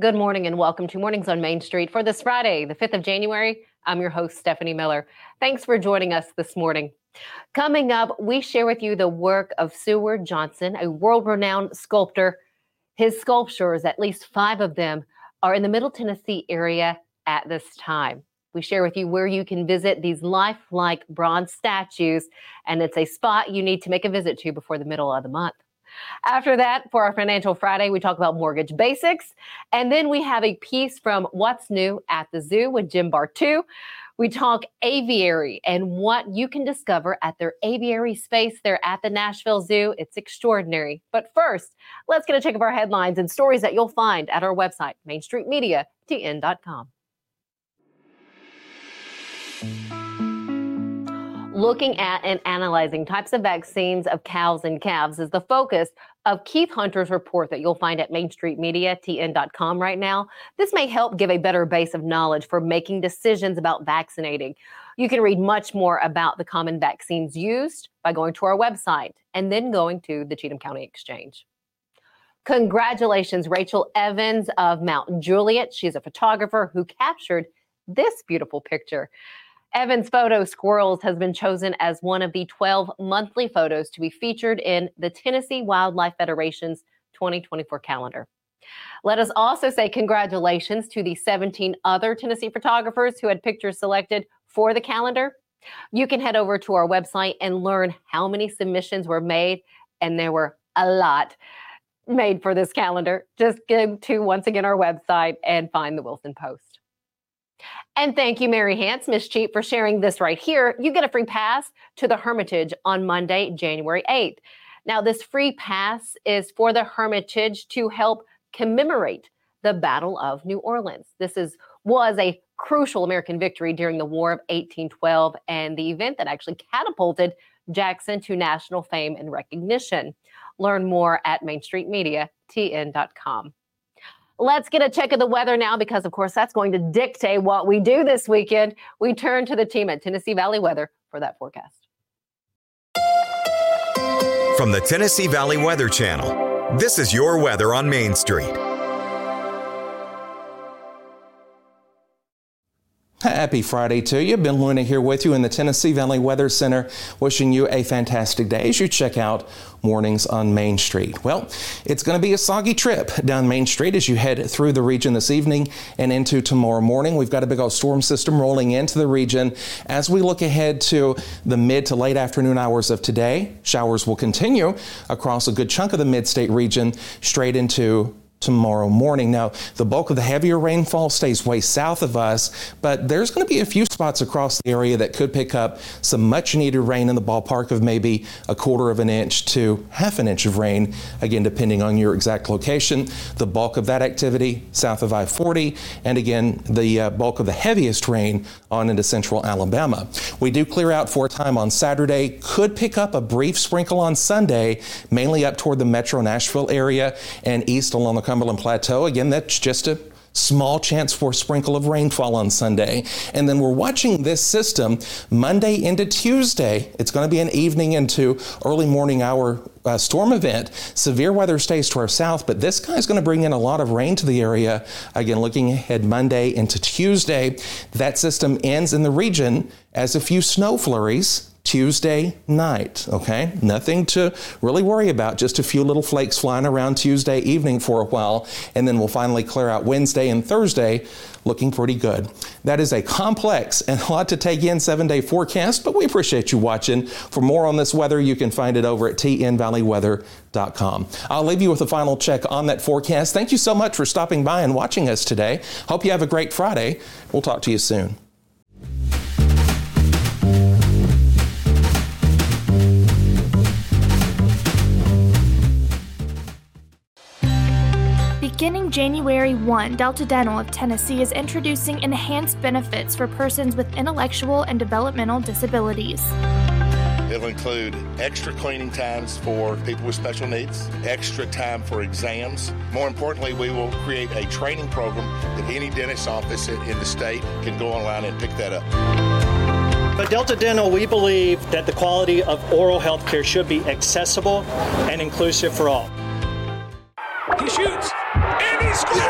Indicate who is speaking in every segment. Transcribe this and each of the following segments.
Speaker 1: Good morning and welcome to Mornings on Main Street for this Friday, the 5th of January. I'm your host, Stephanie Miller. Thanks for joining us this morning. Coming up, we share with you the work of Seward Johnson, a world renowned sculptor. His sculptures, at least five of them, are in the Middle Tennessee area at this time. We share with you where you can visit these lifelike bronze statues, and it's a spot you need to make a visit to before the middle of the month. After that, for our Financial Friday, we talk about mortgage basics. And then we have a piece from What's New at the Zoo with Jim Bartoo. We talk aviary and what you can discover at their aviary space there at the Nashville Zoo. It's extraordinary. But first, let's get a check of our headlines and stories that you'll find at our website, mainstreetmediatn.com. looking at and analyzing types of vaccines of cows and calves is the focus of Keith Hunter's report that you'll find at mainstreetmediatn.com right now. This may help give a better base of knowledge for making decisions about vaccinating. You can read much more about the common vaccines used by going to our website and then going to the Cheatham County Exchange. Congratulations, Rachel Evans of Mount Juliet. She's a photographer who captured this beautiful picture. Evans Photo Squirrels has been chosen as one of the 12 monthly photos to be featured in the Tennessee Wildlife Federation's 2024 calendar. Let us also say congratulations to the 17 other Tennessee photographers who had pictures selected for the calendar. You can head over to our website and learn how many submissions were made, and there were a lot made for this calendar. Just go to once again our website and find the Wilson Post. And thank you, Mary Hance, Miss Cheap, for sharing this right here. You get a free pass to the Hermitage on Monday, January 8th. Now, this free pass is for the Hermitage to help commemorate the Battle of New Orleans. This is was a crucial American victory during the War of 1812 and the event that actually catapulted Jackson to national fame and recognition. Learn more at mainstreetmediatn.com. Let's get a check of the weather now because, of course, that's going to dictate what we do this weekend. We turn to the team at Tennessee Valley Weather for that forecast.
Speaker 2: From the Tennessee Valley Weather Channel, this is your weather on Main Street.
Speaker 3: Happy Friday to you. Ben Luna here with you in the Tennessee Valley Weather Center, wishing you a fantastic day as you check out mornings on Main Street. Well, it's going to be a soggy trip down Main Street as you head through the region this evening and into tomorrow morning. We've got a big old storm system rolling into the region. As we look ahead to the mid to late afternoon hours of today, showers will continue across a good chunk of the mid state region straight into tomorrow morning. Now, the bulk of the heavier rainfall stays way south of us, but there's going to be a few spots across the area that could pick up some much needed rain in the ballpark of maybe a quarter of an inch to half an inch of rain, again, depending on your exact location. The bulk of that activity south of I 40, and again, the uh, bulk of the heaviest rain on into central Alabama. We do clear out for a time on Saturday, could pick up a brief sprinkle on Sunday, mainly up toward the metro Nashville area and east along the Cumberland Plateau. Again, that's just a small chance for a sprinkle of rainfall on Sunday. And then we're watching this system Monday into Tuesday. It's going to be an evening into early morning hour uh, storm event. Severe weather stays to our south, but this guy's going to bring in a lot of rain to the area. Again, looking ahead Monday into Tuesday, that system ends in the region as a few snow flurries Tuesday night, okay? Nothing to really worry about, just a few little flakes flying around Tuesday evening for a while, and then we'll finally clear out Wednesday and Thursday looking pretty good. That is a complex and a lot to take in seven day forecast, but we appreciate you watching. For more on this weather, you can find it over at tnvalleyweather.com. I'll leave you with a final check on that forecast. Thank you so much for stopping by and watching us today. Hope you have a great Friday. We'll talk to you soon.
Speaker 4: Beginning January 1, Delta Dental of Tennessee is introducing enhanced benefits for persons with intellectual and developmental disabilities.
Speaker 5: It'll include extra cleaning times for people with special needs, extra time for exams. More importantly, we will create a training program that any dentist office in the state can go online and pick that up.
Speaker 6: At Delta Dental, we believe that the quality of oral health care should be accessible and inclusive for all.
Speaker 7: He shoots and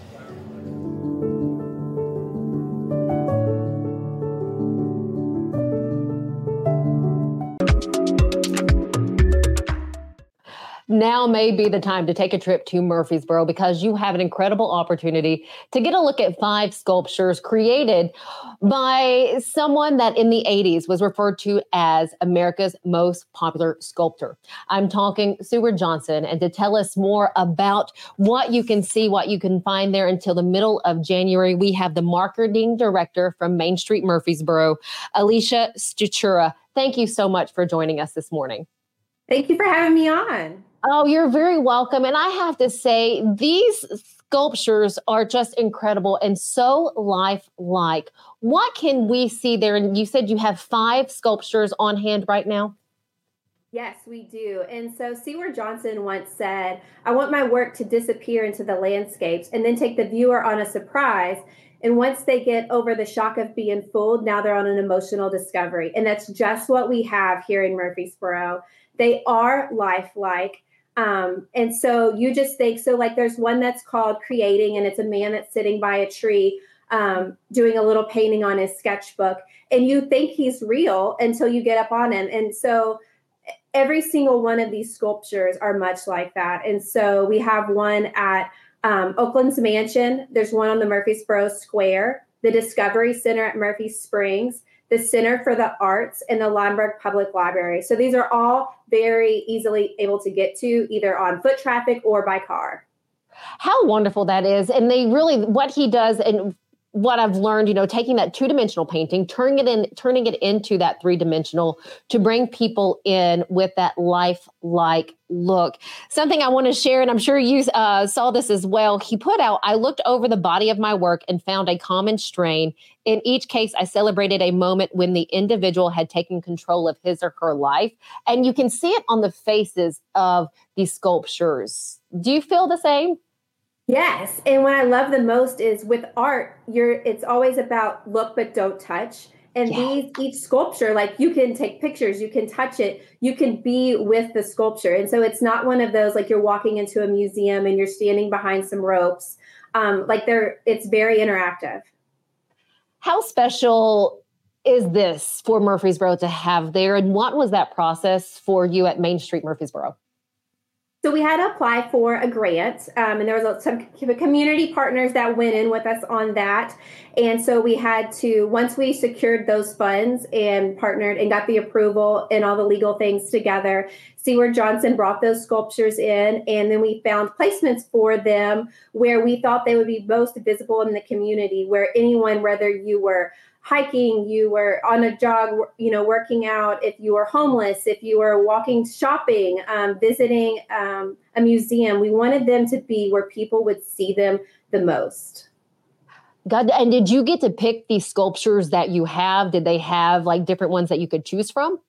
Speaker 1: Now may be the time to take a trip to Murfreesboro because you have an incredible opportunity to get a look at five sculptures created by someone that in the 80s was referred to as America's most popular sculptor. I'm talking Seward Johnson, and to tell us more about what you can see, what you can find there until the middle of January, we have the marketing director from Main Street Murfreesboro, Alicia Stachura. Thank you so much for joining us this morning.
Speaker 8: Thank you for having me on.
Speaker 1: Oh, you're very welcome. And I have to say, these sculptures are just incredible and so lifelike. What can we see there? And you said you have five sculptures on hand right now.
Speaker 8: Yes, we do. And so Seward Johnson once said, I want my work to disappear into the landscapes and then take the viewer on a surprise. And once they get over the shock of being fooled, now they're on an emotional discovery. And that's just what we have here in Murfreesboro. They are lifelike. Um, and so you just think so like there's one that's called creating and it's a man that's sitting by a tree um, doing a little painting on his sketchbook. And you think he's real until you get up on him. And so every single one of these sculptures are much like that. And so we have one at um, oakland's mansion. There's one on the murfreesboro square the discovery center at Murfree Springs the Center for the Arts, and the Linebaugh Public Library. So these are all very easily able to get to either on foot traffic or by car.
Speaker 1: How wonderful that is. And they really, what he does, and what I've learned, you know, taking that two-dimensional painting, turning it in, turning it into that three-dimensional to bring people in with that life-like look. Something I want to share, and I'm sure you uh, saw this as well. He put out, I looked over the body of my work and found a common strain. In each case, I celebrated a moment when the individual had taken control of his or her life. And you can see it on the faces of the sculptures. Do you feel the same?
Speaker 8: Yes, and what I love the most is with art, you're it's always about look but don't touch. And yes. these each sculpture, like you can take pictures, you can touch it, you can be with the sculpture. And so it's not one of those like you're walking into a museum and you're standing behind some ropes. Um, like they're it's very interactive.
Speaker 1: How special is this for Murfreesboro to have there? And what was that process for you at Main Street Murfreesboro?
Speaker 8: So we had to apply for a grant, um, and there was some community partners that went in with us on that. And so we had to once we secured those funds and partnered and got the approval and all the legal things together. Seward Johnson brought those sculptures in, and then we found placements for them where we thought they would be most visible in the community, where anyone, whether you were hiking, you were on a jog, you know, working out, if you were homeless, if you were walking shopping, um, visiting um, a museum, we wanted them to be where people would see them the most.
Speaker 1: God, and did you get to pick these sculptures that you have? Did they have like different ones that you could choose from?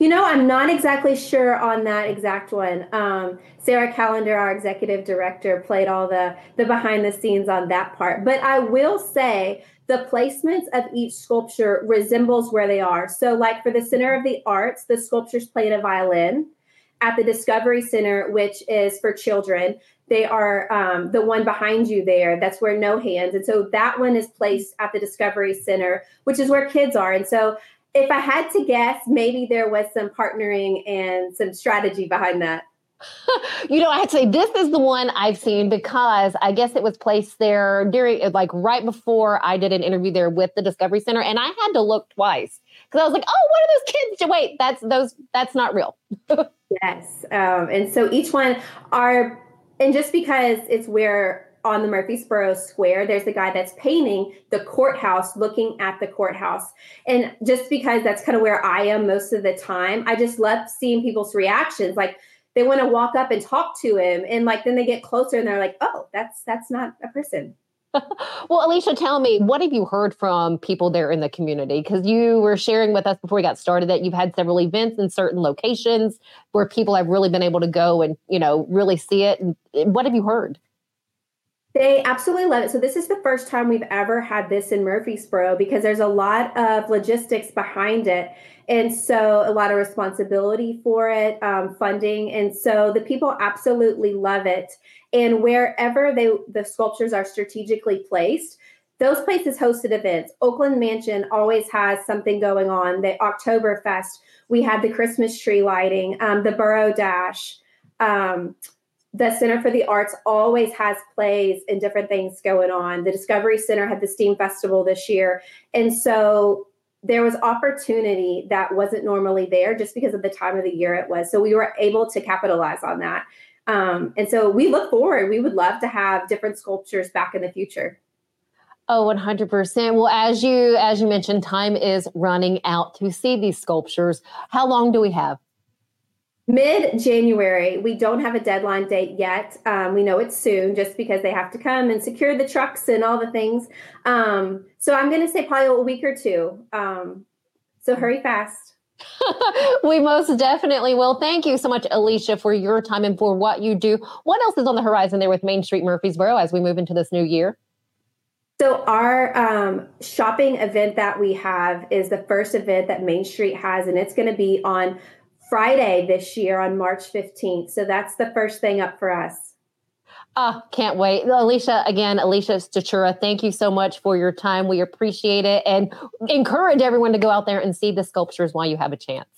Speaker 8: You know, I'm not exactly sure on that exact one. Um, Sarah Callender, our executive director, played all the the behind the scenes on that part. But I will say the placements of each sculpture resembles where they are. So, like for the Center of the Arts, the sculptures played a violin. At the Discovery Center, which is for children, they are um, the one behind you there. That's where no hands. And so that one is placed at the Discovery Center, which is where kids are. And so if I had to guess, maybe there was some partnering and some strategy behind that.
Speaker 1: you know, actually, this is the one I've seen because I guess it was placed there during, like, right before I did an interview there with the Discovery Center, and I had to look twice because I was like, "Oh, what are those kids?" Wait, that's those. That's not real.
Speaker 8: Yes. Um, and so each one are, and just because it's where on the Murfreesboro Square, there's the guy that's painting the courthouse, looking at the courthouse. And just because that's kind of where I am most of the time, I just love seeing people's reactions. Like they want to walk up and talk to him, and like then they get closer and they're like, "Oh, that's that's not a person."
Speaker 1: well, Alicia, tell me, what have you heard from people there in the community? Because you were sharing with us before we got started that you've had several events in certain locations where people have really been able to go and you know really see it. And eh, what have you heard?
Speaker 8: They absolutely love it. So this is the first time we've ever had this in Murfreesboro because there's a lot of logistics behind it. And so a lot of responsibility for it, um, funding. And so the people absolutely love it. And wherever they the sculptures are strategically placed, those places hosted events. Oakland Mansion always has something going on. The Oktoberfest, we had the Christmas tree lighting, um, the Borough Dash. Um, the Center for the Arts always has plays and different things going on. The Discovery Center had the STEAM Festival this year. And so there was opportunity that wasn't normally there just because of the time of the year it was. So we were able to capitalize on that. Um, and so we look forward. We would love to have different sculptures back in the future.
Speaker 1: Oh, 100%. Well, as you as you mentioned, time is running out to see these sculptures. How long do we have?
Speaker 8: Mid January. We don't have a deadline date yet. Um, we know it's soon just because they have to come and secure the trucks and all the things. Um, so I'm going to say probably a week or two. Um, so hurry fast.
Speaker 1: we most definitely will. Thank you so much, Alicia, for your time and for what you do. What else is on the horizon there with Main Street Murfreesboro as we move into this new year?
Speaker 8: So, our um, shopping event that we have is the first event that Main Street has, and it's going to be on Friday this year on March 15th. So that's the first thing up for us.
Speaker 1: Oh, can't wait. Alicia, again, Alicia Stachura, thank you so much for your time. We appreciate it and encourage everyone to go out there and see the sculptures while you have a chance.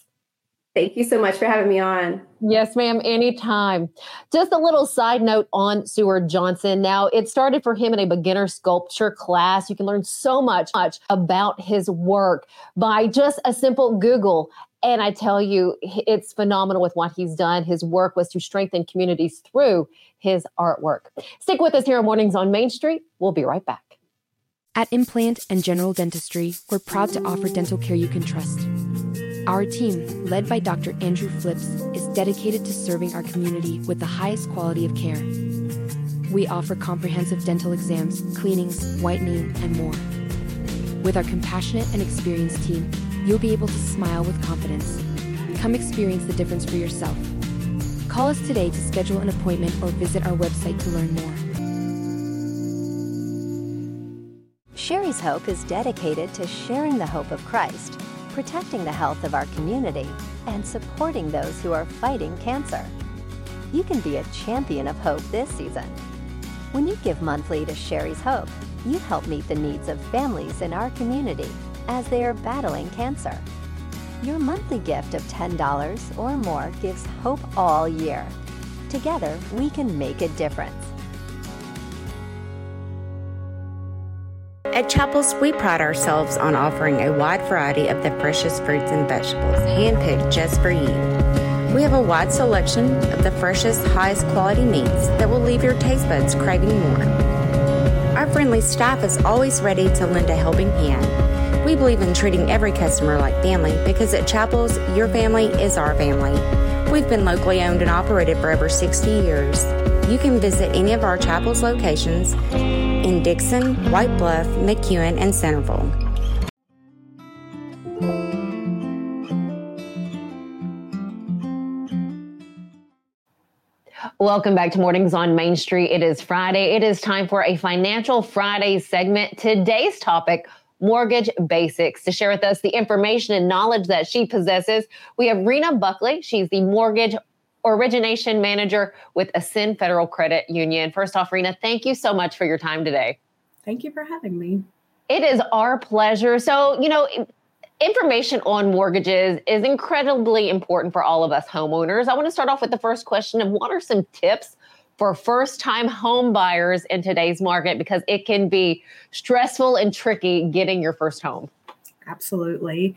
Speaker 8: Thank you so much for having me on.
Speaker 1: Yes, ma'am, anytime. Just a little side note on Seward Johnson. Now, it started for him in a beginner sculpture class. You can learn so much, much about his work by just a simple Google. And I tell you, it's phenomenal with what he's done. His work was to strengthen communities through his artwork. Stick with us here on Mornings on Main Street. We'll be right back.
Speaker 9: At Implant and General Dentistry, we're proud to offer dental care you can trust. Our team, led by Dr. Andrew Flips, is dedicated to serving our community with the highest quality of care. We offer comprehensive dental exams, cleanings, whitening, and more. With our compassionate and experienced team, you'll be able to smile with confidence. Come experience the difference for yourself. Call us today to schedule an appointment or visit our website to learn more.
Speaker 10: Sherry's Hope is dedicated to sharing the hope of Christ, protecting the health of our community, and supporting those who are fighting cancer. You can be a champion of hope this season. When you give monthly to Sherry's Hope, you help meet the needs of families in our community as they are battling cancer. Your monthly gift of $10 or more gives hope all year. Together, we can make a difference.
Speaker 11: At Chapels, we pride ourselves on offering a wide variety of the freshest fruits and vegetables, handpicked just for you. We have a wide selection of the freshest, highest quality meats that will leave your taste buds craving more. Our friendly staff is always ready to lend a helping hand we believe in treating every customer like family because at Chapels, your family is our family. We've been locally owned and operated for over 60 years. You can visit any of our Chapels locations in Dickson, White Bluff, McEwen, and Centerville.
Speaker 1: Welcome back to Mornings on Main Street. It is Friday. It is time for a Financial Friday segment. Today's topic Mortgage Basics. To share with us the information and knowledge that she possesses, we have Rena Buckley. She's the mortgage origination manager with Ascend Federal Credit Union. First off, Rena, thank you so much for your time today.
Speaker 12: Thank you for having me.
Speaker 1: It is our pleasure. So, you know, information on mortgages is incredibly important for all of us homeowners. I want to start off with the first question of what are some tips for first time home buyers in today's market because it can be stressful and tricky getting your first home.
Speaker 12: Absolutely.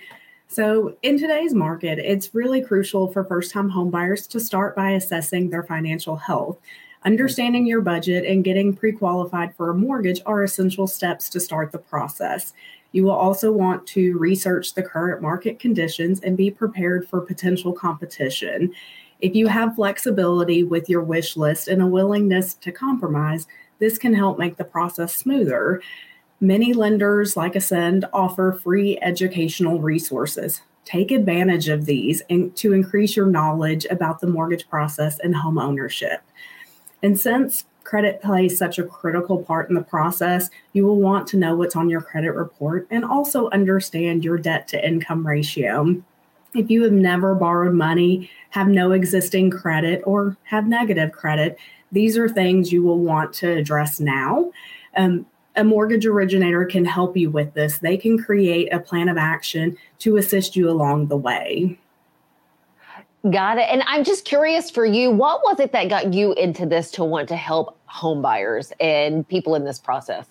Speaker 12: So, in today's market, it's really crucial for first time homebuyers to start by assessing their financial health. Understanding your budget and getting pre qualified for a mortgage are essential steps to start the process. You will also want to research the current market conditions and be prepared for potential competition. If you have flexibility with your wish list and a willingness to compromise, this can help make the process smoother. Many lenders like Ascend offer free educational resources. Take advantage of these to increase your knowledge about the mortgage process and home ownership. And since credit plays such a critical part in the process, you will want to know what's on your credit report and also understand your debt to income ratio. If you have never borrowed money, have no existing credit, or have negative credit, these are things you will want to address now. Um, a mortgage originator can help you with this. They can create a plan of action to assist you along the way.
Speaker 1: Got it. And I'm just curious for you, what was it that got you into this to want to help homebuyers and people in this process?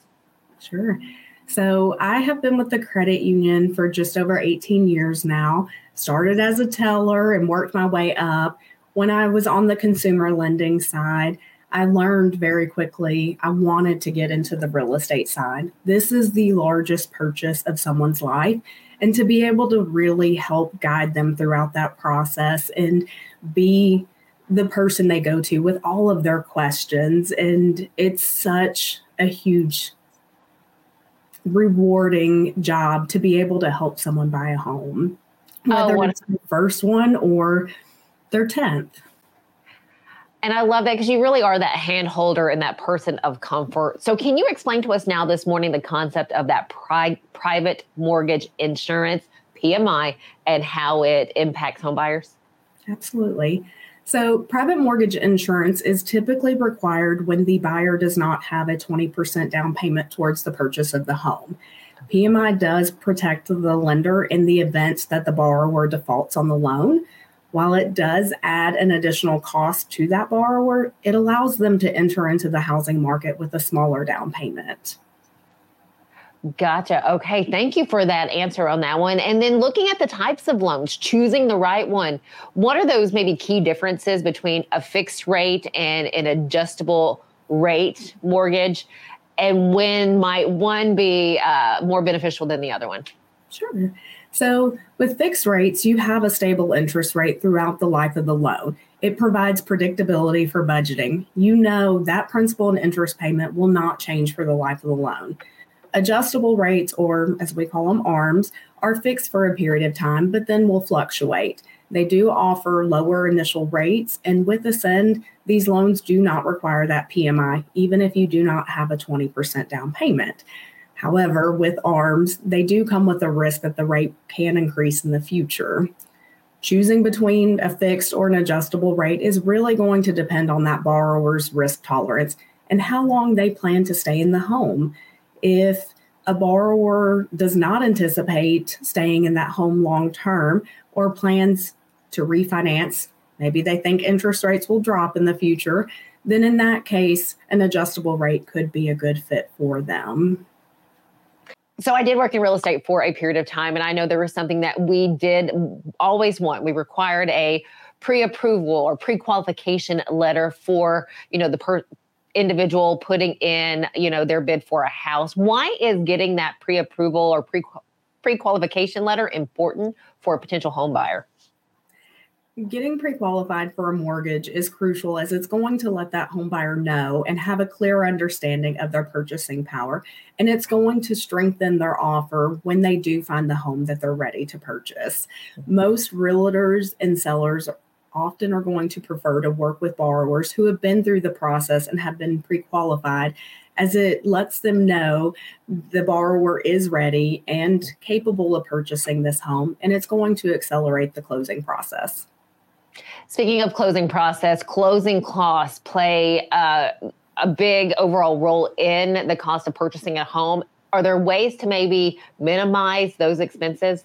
Speaker 12: Sure. So I have been with the credit union for just over 18 years now. Started as a teller and worked my way up. When I was on the consumer lending side, I learned very quickly I wanted to get into the real estate side. This is the largest purchase of someone's life. And to be able to really help guide them throughout that process and be the person they go to with all of their questions. And it's such a huge, rewarding job to be able to help someone buy a home, whether oh, it's the first one or their 10th.
Speaker 1: And I love that because you really are that hand holder and that person of comfort. So, can you explain to us now this morning the concept of that pri- private mortgage insurance, PMI, and how it impacts homebuyers?
Speaker 12: Absolutely. So, private mortgage insurance is typically required when the buyer does not have a 20% down payment towards the purchase of the home. PMI does protect the lender in the event that the borrower defaults on the loan. While it does add an additional cost to that borrower, it allows them to enter into the housing market with a smaller down payment.
Speaker 1: Gotcha. Okay. Thank you for that answer on that one. And then looking at the types of loans, choosing the right one, what are those maybe key differences between a fixed rate and an adjustable rate mortgage? And when might one be uh, more beneficial than the other one?
Speaker 12: Sure. So, with fixed rates, you have a stable interest rate throughout the life of the loan. It provides predictability for budgeting. You know that principal and interest payment will not change for the life of the loan. Adjustable rates, or as we call them, ARMs, are fixed for a period of time, but then will fluctuate. They do offer lower initial rates, and with Ascend, these loans do not require that PMI, even if you do not have a 20% down payment. However, with ARMs, they do come with a risk that the rate can increase in the future. Choosing between a fixed or an adjustable rate is really going to depend on that borrower's risk tolerance and how long they plan to stay in the home. If a borrower does not anticipate staying in that home long term or plans to refinance, maybe they think interest rates will drop in the future, then in that case, an adjustable rate could be a good fit for them
Speaker 1: so I did work in real estate for a period of time, and I know there was something that we did always want. We required a pre-approval or pre-qualification letter for you know the per- individual putting in you know their bid for a house. Why is getting that pre-approval or pre pre-qualification letter important for a potential home buyer?
Speaker 12: Getting pre qualified for a mortgage is crucial as it's going to let that home buyer know and have a clear understanding of their purchasing power. And it's going to strengthen their offer when they do find the home that they're ready to purchase. Most realtors and sellers often are going to prefer to work with borrowers who have been through the process and have been pre qualified as it lets them know the borrower is ready and capable of purchasing this home, and it's going to accelerate the closing process.
Speaker 1: Speaking of closing process, closing costs play uh, a big overall role in the cost of purchasing a home. Are there ways to maybe minimize those expenses?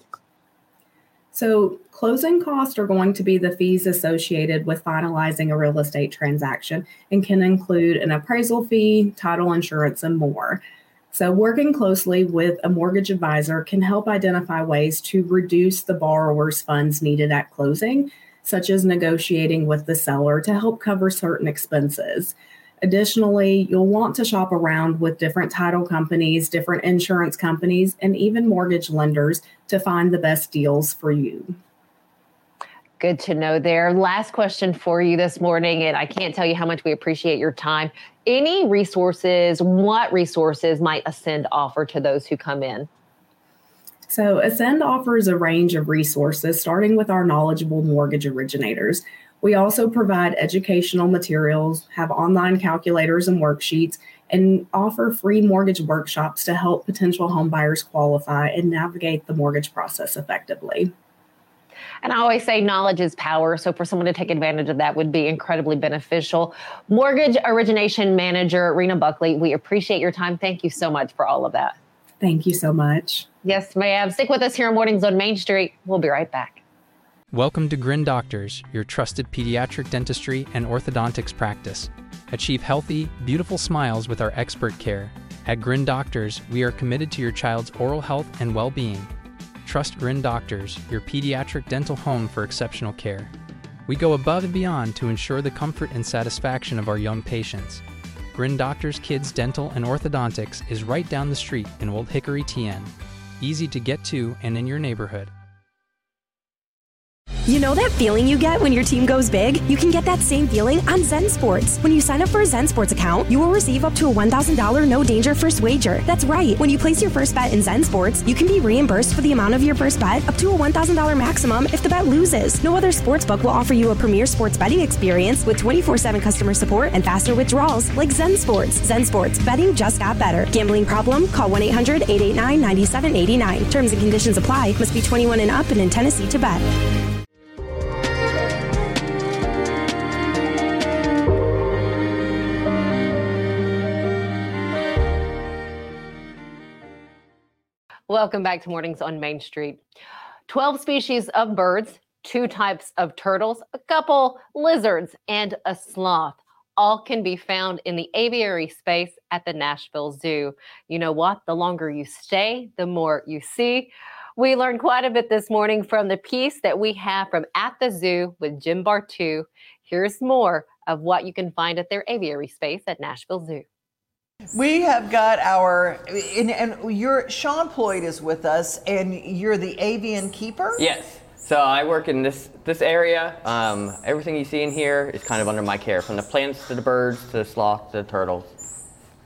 Speaker 12: So, closing costs are going to be the fees associated with finalizing a real estate transaction and can include an appraisal fee, title insurance, and more. So, working closely with a mortgage advisor can help identify ways to reduce the borrower's funds needed at closing, such as negotiating with the seller to help cover certain expenses. Additionally, you'll want to shop around with different title companies, different insurance companies, and even mortgage lenders to find the best deals for you.
Speaker 1: Good to know there. Last question for you this morning, and I can't tell you how much we appreciate your time. Any resources, what resources might Ascend offer to those who come in?
Speaker 12: So, Ascend offers a range of resources, starting with our knowledgeable mortgage originators. We also provide educational materials, have online calculators and worksheets, and offer free mortgage workshops to help potential homebuyers qualify and navigate the mortgage process effectively.
Speaker 1: And I always say knowledge is power. So for someone to take advantage of that would be incredibly beneficial. Mortgage origination manager, Rena Buckley, we appreciate your time. Thank you so much for all of that.
Speaker 12: Thank you so much.
Speaker 1: Yes, ma'am. Stick with us here on Mornings on Main Street. We'll be right back.
Speaker 13: Welcome to Grin Doctors, your trusted pediatric dentistry and orthodontics practice. Achieve healthy, beautiful smiles with our expert care. At Grin Doctors, we are committed to your child's oral health and well being. Trust Grin Doctors, your pediatric dental home for exceptional care. We go above and beyond to ensure the comfort and satisfaction of our young patients. Grin Doctors Kids Dental and Orthodontics is right down the street in Old Hickory, TN. Easy to get to and in your neighborhood.
Speaker 14: You know that feeling you get when your team goes big? You can get that same feeling on Zen Sports. When you sign up for a Zen Sports account, you will receive up to a $1,000 no danger first wager. That's right. When you place your first bet in Zen Sports, you can be reimbursed for the amount of your first bet up to a $1,000 maximum if the bet loses. No other sports book will offer you a premier sports betting experience with 24 7 customer support and faster withdrawals like Zen Sports. Zen Sports, betting just got better. Gambling problem? Call 1 800 889 9789. Terms and conditions apply. Must be 21 and up and in Tennessee to bet.
Speaker 1: Welcome back to Mornings on Main Street. 12 species of birds, two types of turtles, a couple lizards, and a sloth. All can be found in the aviary space at the Nashville Zoo. You know what? The longer you stay, the more you see. We learned quite a bit this morning from the piece that we have from At the Zoo with Jim Bartoo. Here's more of what you can find at their aviary space at Nashville Zoo.
Speaker 15: We have got our, and, and you're, Sean Ployd is with us, and you're the avian keeper?
Speaker 16: Yes. So I work in this this area. Um, everything you see in here is kind of under my care, from the plants to the birds to the sloth to the turtles.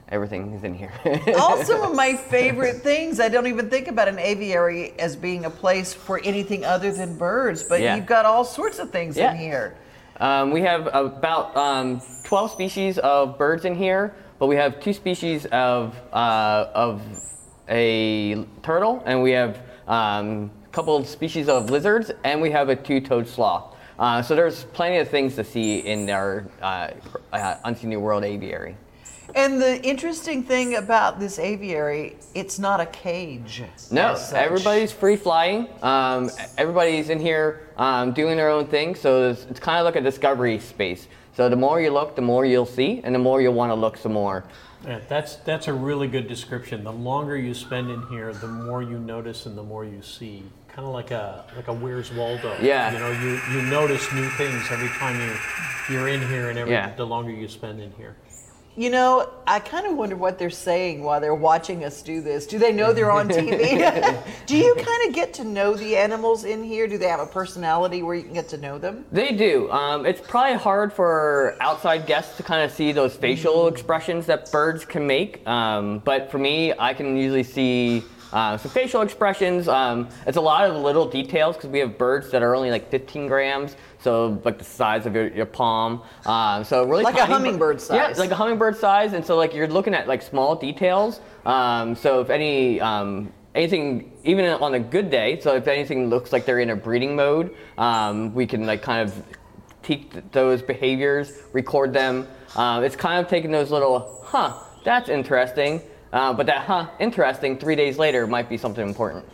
Speaker 16: Everything is in here.
Speaker 15: All some of my favorite things. I don't even think about an aviary as being a place for anything other than birds, but
Speaker 16: Yeah.
Speaker 15: you've got all sorts of things
Speaker 16: Yeah.
Speaker 15: in here.
Speaker 16: Um, we have about um, 12 species of birds in here, but we have two species of uh, of a turtle, and we have um, a couple species of lizards, and we have a two-toed sloth. Uh, so there's plenty of things to see in our uh, uh, Unseen New World aviary.
Speaker 15: And the interesting thing about this aviary, it's not a cage.
Speaker 16: No, everybody's free flying. Um, everybody's in here um, doing their own thing, so it's, it's kind of like a discovery space. So the more you look, the more you'll see, and the more you'll want to look some more.
Speaker 17: Yeah, that's that's a really good description. The longer you spend in here, the more you notice and the more you see. Kind of like a like a Where's Waldo.
Speaker 16: Yeah.
Speaker 17: You know, you, you notice new things every time you you're in here, and every
Speaker 16: Yeah.
Speaker 17: the longer you spend in here.
Speaker 15: You know, I kind of wonder what they're saying while they're watching us do this. Do they know they're on TV? do you kind of get to know the animals in here? Do they have a personality where you can get to know them?
Speaker 16: They do. Um, it's probably hard for outside guests to kind of see those facial expressions that birds can make. Um, but for me, I can usually see uh, some facial expressions. Um, it's a lot of little details because we have birds that are only like 15 grams, so like the size of your, your palm. Um, so really
Speaker 15: Like a
Speaker 16: tiny bir-
Speaker 15: hummingbird
Speaker 16: Yeah,
Speaker 15: size.
Speaker 16: like a hummingbird size, and so like you're looking at like small details. Um, so if any um, anything, even on a good day, so if anything looks like they're in a breeding mode, um, we can like kind of teach th- those behaviors, record them. Uh, it's kind of taking those little, huh, that's interesting. Uh, but that, huh, interesting, three days later might be something important.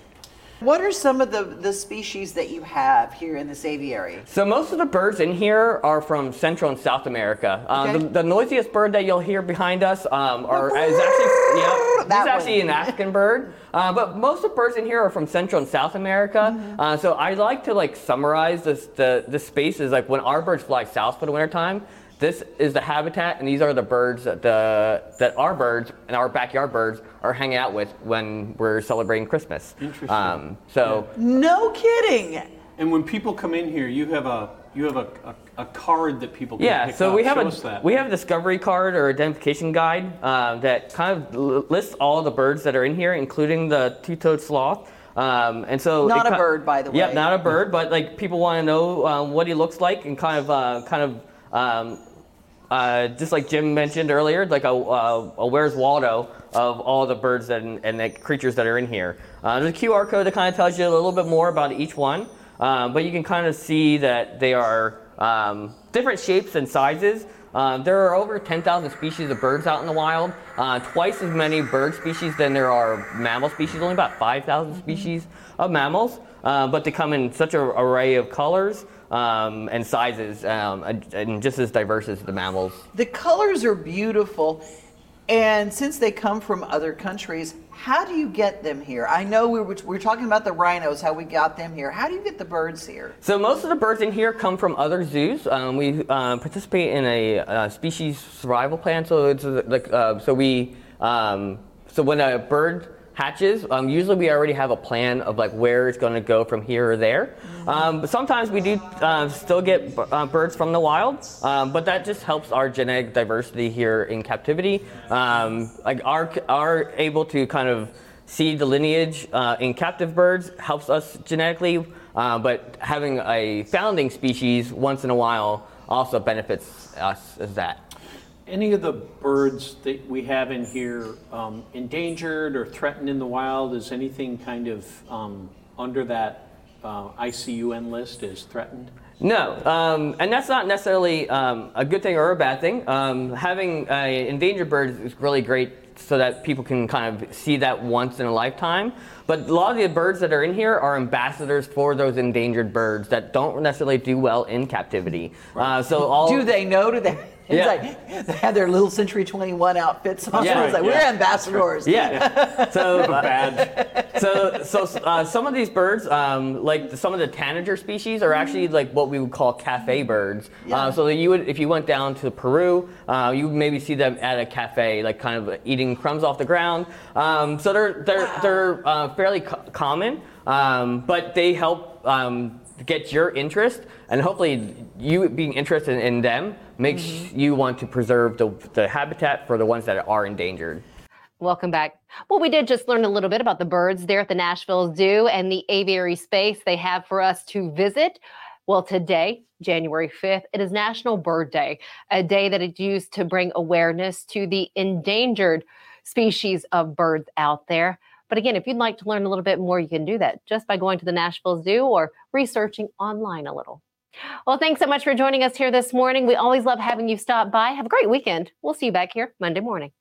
Speaker 15: What are some of the, the species that you have here in this aviary?
Speaker 16: So most of the birds in here are from Central and South America. Um,
Speaker 15: Okay.
Speaker 16: the, the noisiest bird that you'll hear behind us um, are is actually yeah,
Speaker 15: That
Speaker 16: actually an African bird, uh, but most of the birds in here are from Central and South America.
Speaker 15: Mm-hmm.
Speaker 16: Uh, so I like to like summarize this the the spaces like when our birds fly south for the wintertime. This is the habitat, and these are the birds that the that our birds and our backyard birds are hanging out with when we're celebrating Christmas.
Speaker 17: Interesting.
Speaker 16: Um, so
Speaker 15: No kidding.
Speaker 17: And when people come in here, you have a you have a, a, a card that people can
Speaker 16: Yeah,
Speaker 17: pick
Speaker 16: so
Speaker 17: up.
Speaker 16: we have
Speaker 17: Show
Speaker 16: a
Speaker 17: that.
Speaker 16: we have a discovery card or identification guide uh, that kind of l- lists all the birds that are in here, including the two-toed sloth. Um, and so
Speaker 15: Not a
Speaker 16: ki-
Speaker 15: bird, by the
Speaker 16: Yep,
Speaker 15: way.
Speaker 16: not a bird, but like people want to know um, what he looks like and kind of uh, kind of um, uh, just like Jim mentioned earlier, like a, uh, a Where's Waldo of all the birds that, and the creatures that are in here. Uh, there's a QR code that kind of tells you a little bit more about each one, um, but you can kind of see that they are um, different shapes and sizes. Um, there are over 10,000 species of birds out in the wild, uh, twice as many bird species than there are mammal species, only about 5,000 species of mammals, uh, but they come in such an array of colors um, and sizes um, and, and just as diverse as the mammals.
Speaker 15: The colors are beautiful. And since they come from other countries, how do you get them here? I know we were, we were talking about the rhinos, how we got them here. How do you get the birds here?
Speaker 16: So most of the birds in here come from other zoos. Um, we uh, participate in a, uh species survival plan. So it's like uh, so we um, so when a bird hatches, um, usually we already have a plan of like where it's going to go from here or there. Um, but sometimes we do uh, still get uh, birds from the wild, um, but that just helps our genetic diversity here in captivity. Um, like our are able to kind of see the lineage uh, in captive birds helps us genetically, uh, but having a founding species once in a while also benefits us as that.
Speaker 17: Any of the birds that we have in here um, endangered or threatened in the wild? Is anything kind of um, under that uh, ICUN list is threatened?
Speaker 16: No, um, and that's not necessarily um, a good thing or a bad thing. Um, having uh, endangered birds is really great so that people can kind of see that once in a lifetime. But a lot of the birds that are in here are ambassadors for those endangered birds that don't necessarily do well in captivity. Uh, so all
Speaker 15: do they know? Do they? It's
Speaker 16: Yeah.
Speaker 15: like they have their little Century 21 outfits on.
Speaker 16: Yeah.
Speaker 15: It's like, we're
Speaker 16: Yeah.
Speaker 15: ambassadors.
Speaker 16: Yeah. So, uh, so, so uh, some of these birds, um, like the, some of the tanager species, are actually like what we would call cafe birds. Uh, so that you would, if you went down to Peru, uh, you would maybe see them at a cafe, like kind of eating crumbs off the ground. Um, so they're they're they're uh, fairly co- common, um, but they help. Um, get your interest and hopefully you being interested in them makes mm-hmm. you want to preserve the, the habitat for the ones that are endangered
Speaker 1: Welcome back. Well, we did just learn a little bit about the birds there at the Nashville Zoo and the aviary space they have for us to visit. Well, today, January 5th, it is National Bird Day, a day that is used to bring awareness to the endangered species of birds out there. But again, if you'd like to learn a little bit more, you can do that just by going to the Nashville Zoo or researching online a little. Well, thanks so much for joining us here this morning. We always love having you stop by. Have a great weekend. We'll see you back here Monday morning.